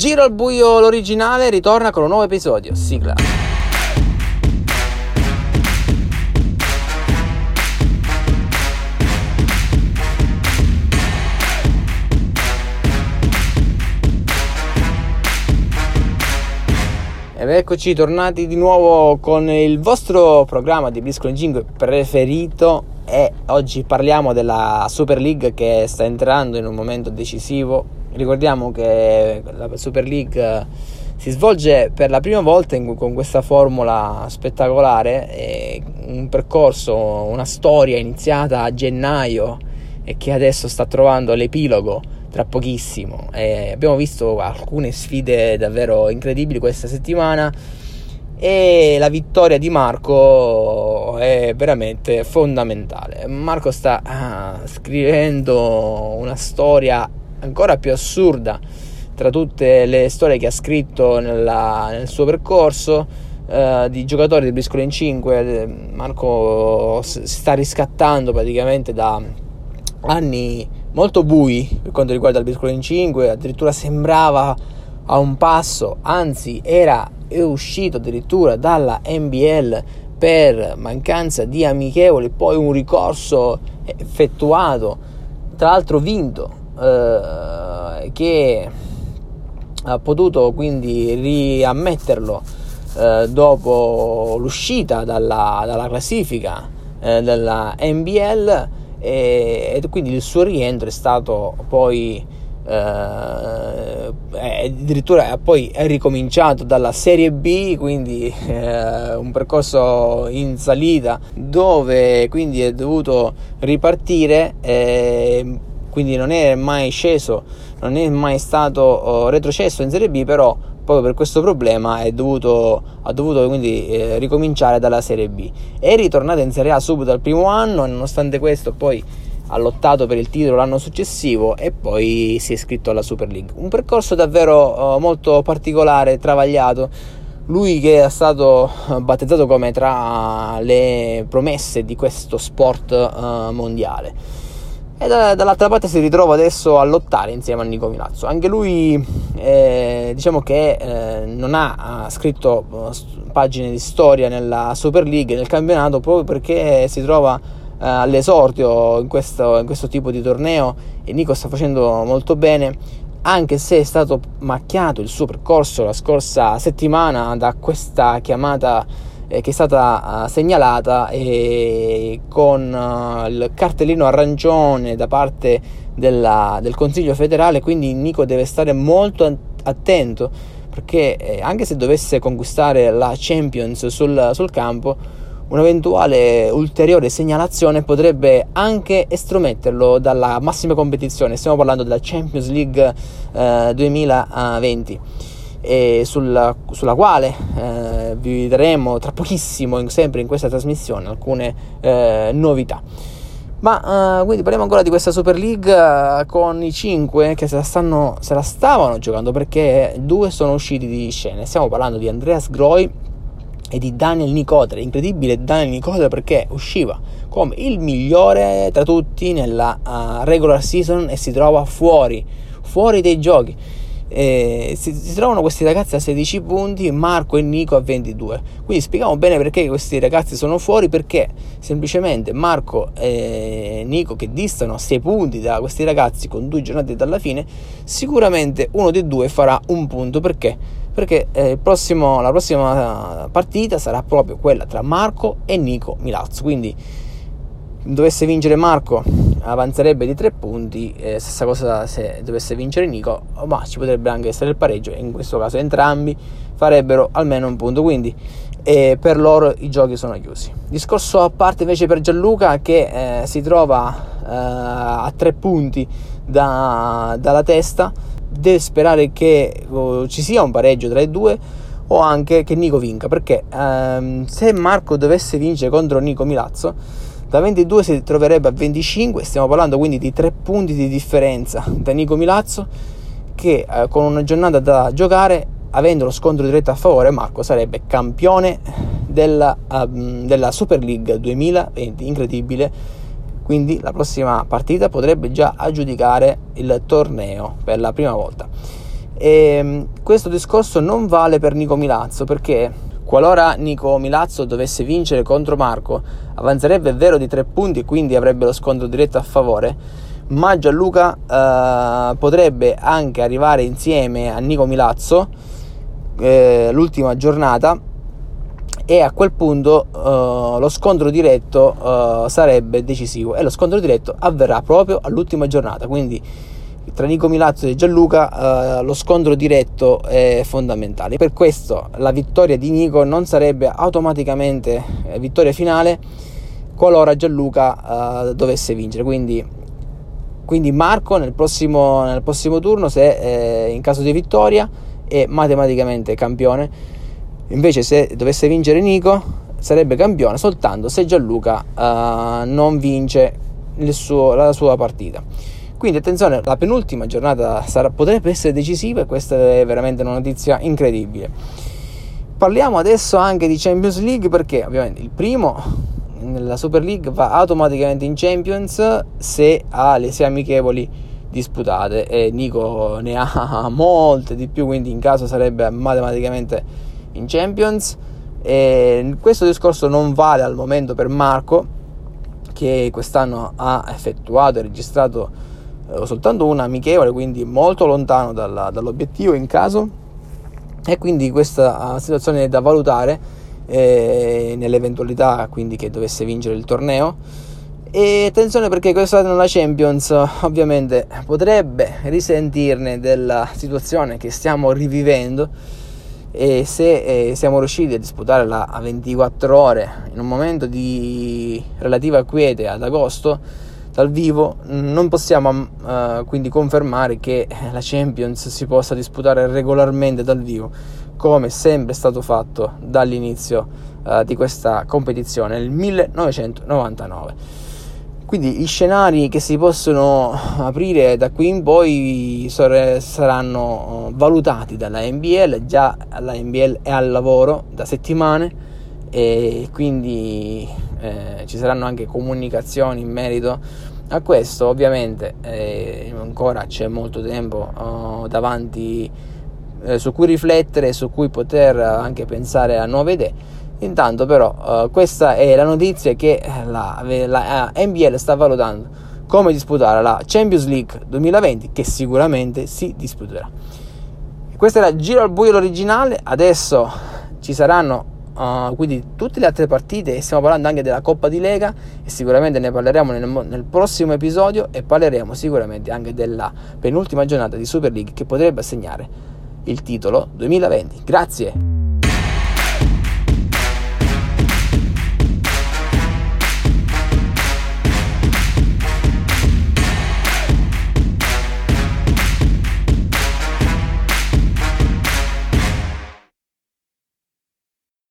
Giro al buio l'originale ritorna con un nuovo episodio. Sigla. Ed eccoci tornati di nuovo con il vostro programma di Blisco 5 preferito e oggi parliamo della Super League che sta entrando in un momento decisivo. Ricordiamo che la Super League si svolge per la prima volta in, con questa formula spettacolare, un percorso, una storia iniziata a gennaio e che adesso sta trovando l'epilogo tra pochissimo. Eh, abbiamo visto alcune sfide davvero incredibili questa settimana e la vittoria di Marco è veramente fondamentale. Marco sta ah, scrivendo una storia ancora più assurda tra tutte le storie che ha scritto nella, nel suo percorso. Uh, di giocatori di Briscoe in 5 Marco si sta riscattando praticamente da anni molto bui per quanto riguarda il Briscoe in 5 addirittura sembrava a un passo anzi era uscito addirittura dalla NBL per mancanza di amichevoli poi un ricorso effettuato tra l'altro vinto uh, che ha potuto quindi riammetterlo eh, dopo l'uscita dalla, dalla classifica eh, della NBL e, e, quindi il suo rientro è stato poi eh, addirittura poi è ricominciato dalla Serie B quindi eh, un percorso in salita dove quindi è dovuto ripartire eh, quindi non è mai sceso, non è mai stato oh, retrocesso in Serie B, però proprio per questo problema dovuto, ha dovuto quindi eh, ricominciare dalla Serie B. È ritornato in Serie A subito al primo anno, nonostante questo poi ha lottato per il titolo l'anno successivo e poi si è iscritto alla Super League. Un percorso davvero oh, molto particolare, travagliato. Lui che è stato eh, battezzato come tra le promesse di questo sport uh, mondiale e da, dall'altra parte si ritrova adesso a lottare insieme a Nico Milazzo. Anche lui eh, diciamo che eh, non ha, scritto uh, pagine di storia nella Super League, nel campionato, proprio perché si trova uh, all'esordio in questo, in questo tipo di torneo e Nico sta facendo molto bene anche se è stato macchiato il suo percorso la scorsa settimana da questa chiamata eh, che è stata uh, segnalata e con il cartellino arancione da parte della, del Consiglio federale, quindi Nico deve stare molto attento perché eh, anche se dovesse conquistare la Champions sul, sul campo, un'eventuale ulteriore segnalazione potrebbe anche estrometterlo dalla massima competizione. Stiamo parlando della Champions League eh, 2020 e sulla, sulla quale eh, vi daremo tra pochissimo, in, sempre in questa trasmissione, alcune eh, novità. Ma uh, quindi parliamo ancora di questa Super League uh, con i 5 che se la, stanno, se la stavano giocando perché due sono usciti di scena. Stiamo parlando di Andreas Groy e di Daniel Nicotre. Incredibile Daniel Nicotre perché usciva come il migliore tra tutti nella uh, regular season e si trova fuori, fuori dei giochi eh, si, si, trovano questi ragazzi a 16 punti, Marco e Nico a 22. Quindi spieghiamo bene perché questi ragazzi sono fuori, perché semplicemente Marco e Nico che distano 6 punti da questi ragazzi con due giornate dalla fine, sicuramente uno dei due farà un punto perché? Perché eh, prossimo, la prossima partita sarà proprio quella tra Marco e Nico Milazzo. Quindi dovesse vincere Marco avanzerebbe di tre punti eh, stessa cosa se dovesse vincere Nico ma ci potrebbe anche essere il pareggio in questo caso entrambi farebbero almeno un punto quindi eh, per loro i giochi sono chiusi. Discorso a parte invece per Gianluca che eh, si trova eh, a tre punti da, dalla testa deve sperare che oh, ci sia un pareggio tra i due o anche che Nico vinca perché ehm, se Marco dovesse vincere contro Nico Milazzo da 22 si troverebbe a 25, stiamo parlando quindi di 3 punti di differenza da Nico Milazzo che eh, con una giornata da giocare, avendo lo scontro diretto a favore, Marco sarebbe campione della, um, della Super League 2020, incredibile. Quindi la prossima partita potrebbe già aggiudicare il torneo per la prima volta. E mm, questo discorso non vale per Nico Milazzo perché qualora Nico Milazzo dovesse vincere contro Marco, avanzerebbe vero di tre punti e quindi avrebbe lo scontro diretto a favore, ma Gianluca eh, potrebbe anche arrivare insieme a Nico Milazzo eh, l'ultima giornata e a quel punto uh, lo scontro diretto uh, sarebbe decisivo e lo scontro diretto avverrà proprio all'ultima giornata. Quindi tra Nico Milazzo e Gianluca uh, lo scontro diretto è fondamentale. Per questo la vittoria di Nico non sarebbe automaticamente vittoria finale qualora Gianluca dovesse vincere. Quindi, quindi Marco nel prossimo, nel prossimo turno se in caso di vittoria è matematicamente campione. Invece se dovesse vincere Nico sarebbe campione soltanto se Gianluca uh, non vince suo, la sua partita. Quindi attenzione, la penultima giornata sarà, potrebbe essere decisiva e questa è veramente una notizia incredibile. Parliamo adesso anche di Champions League perché ovviamente il primo nella Super League va automaticamente in Champions se ha le sei amichevoli disputate e Nico ne ha molte di più, quindi in caso sarebbe matematicamente in Champions. E questo discorso non vale al momento per Marco, che quest'anno ha effettuato e registrato eh, soltanto una amichevole, quindi molto lontano dalla, dall'obiettivo in caso. E quindi questa situazione è da valutare eh, nell'eventualità quindi che dovesse vincere il torneo. E attenzione perché quest'anno la Champions ovviamente potrebbe risentirne della situazione che stiamo rivivendo e se eh, siamo riusciti a disputarla a 24 ore in un momento di relativa quiete ad agosto dal vivo non possiamo eh, quindi confermare che la Champions si possa disputare regolarmente dal vivo come sempre è stato fatto dall'inizio eh, di questa competizione nel 1999 quindi gli scenari che si possono aprire da qui in poi saranno eh, valutati dalla NBL, già la NBL è al lavoro da settimane e quindi eh, ci saranno anche comunicazioni in merito a questo. Ovviamente eh, ancora c'è molto tempo oh, davanti eh, su cui riflettere, su cui poter anche pensare a nuove idee Intanto però uh, questa è la notizia che la, la eh, NBL sta valutando come disputare la Champions League 2020 che sicuramente si disputerà. Questo era Giro al buio l'originale, adesso ci saranno uh, quindi tutte le altre partite e stiamo parlando anche della Coppa di Lega e sicuramente ne parleremo nel, nel prossimo episodio e parleremo sicuramente anche della penultima giornata di Super League che potrebbe assegnare il titolo 2020. Grazie!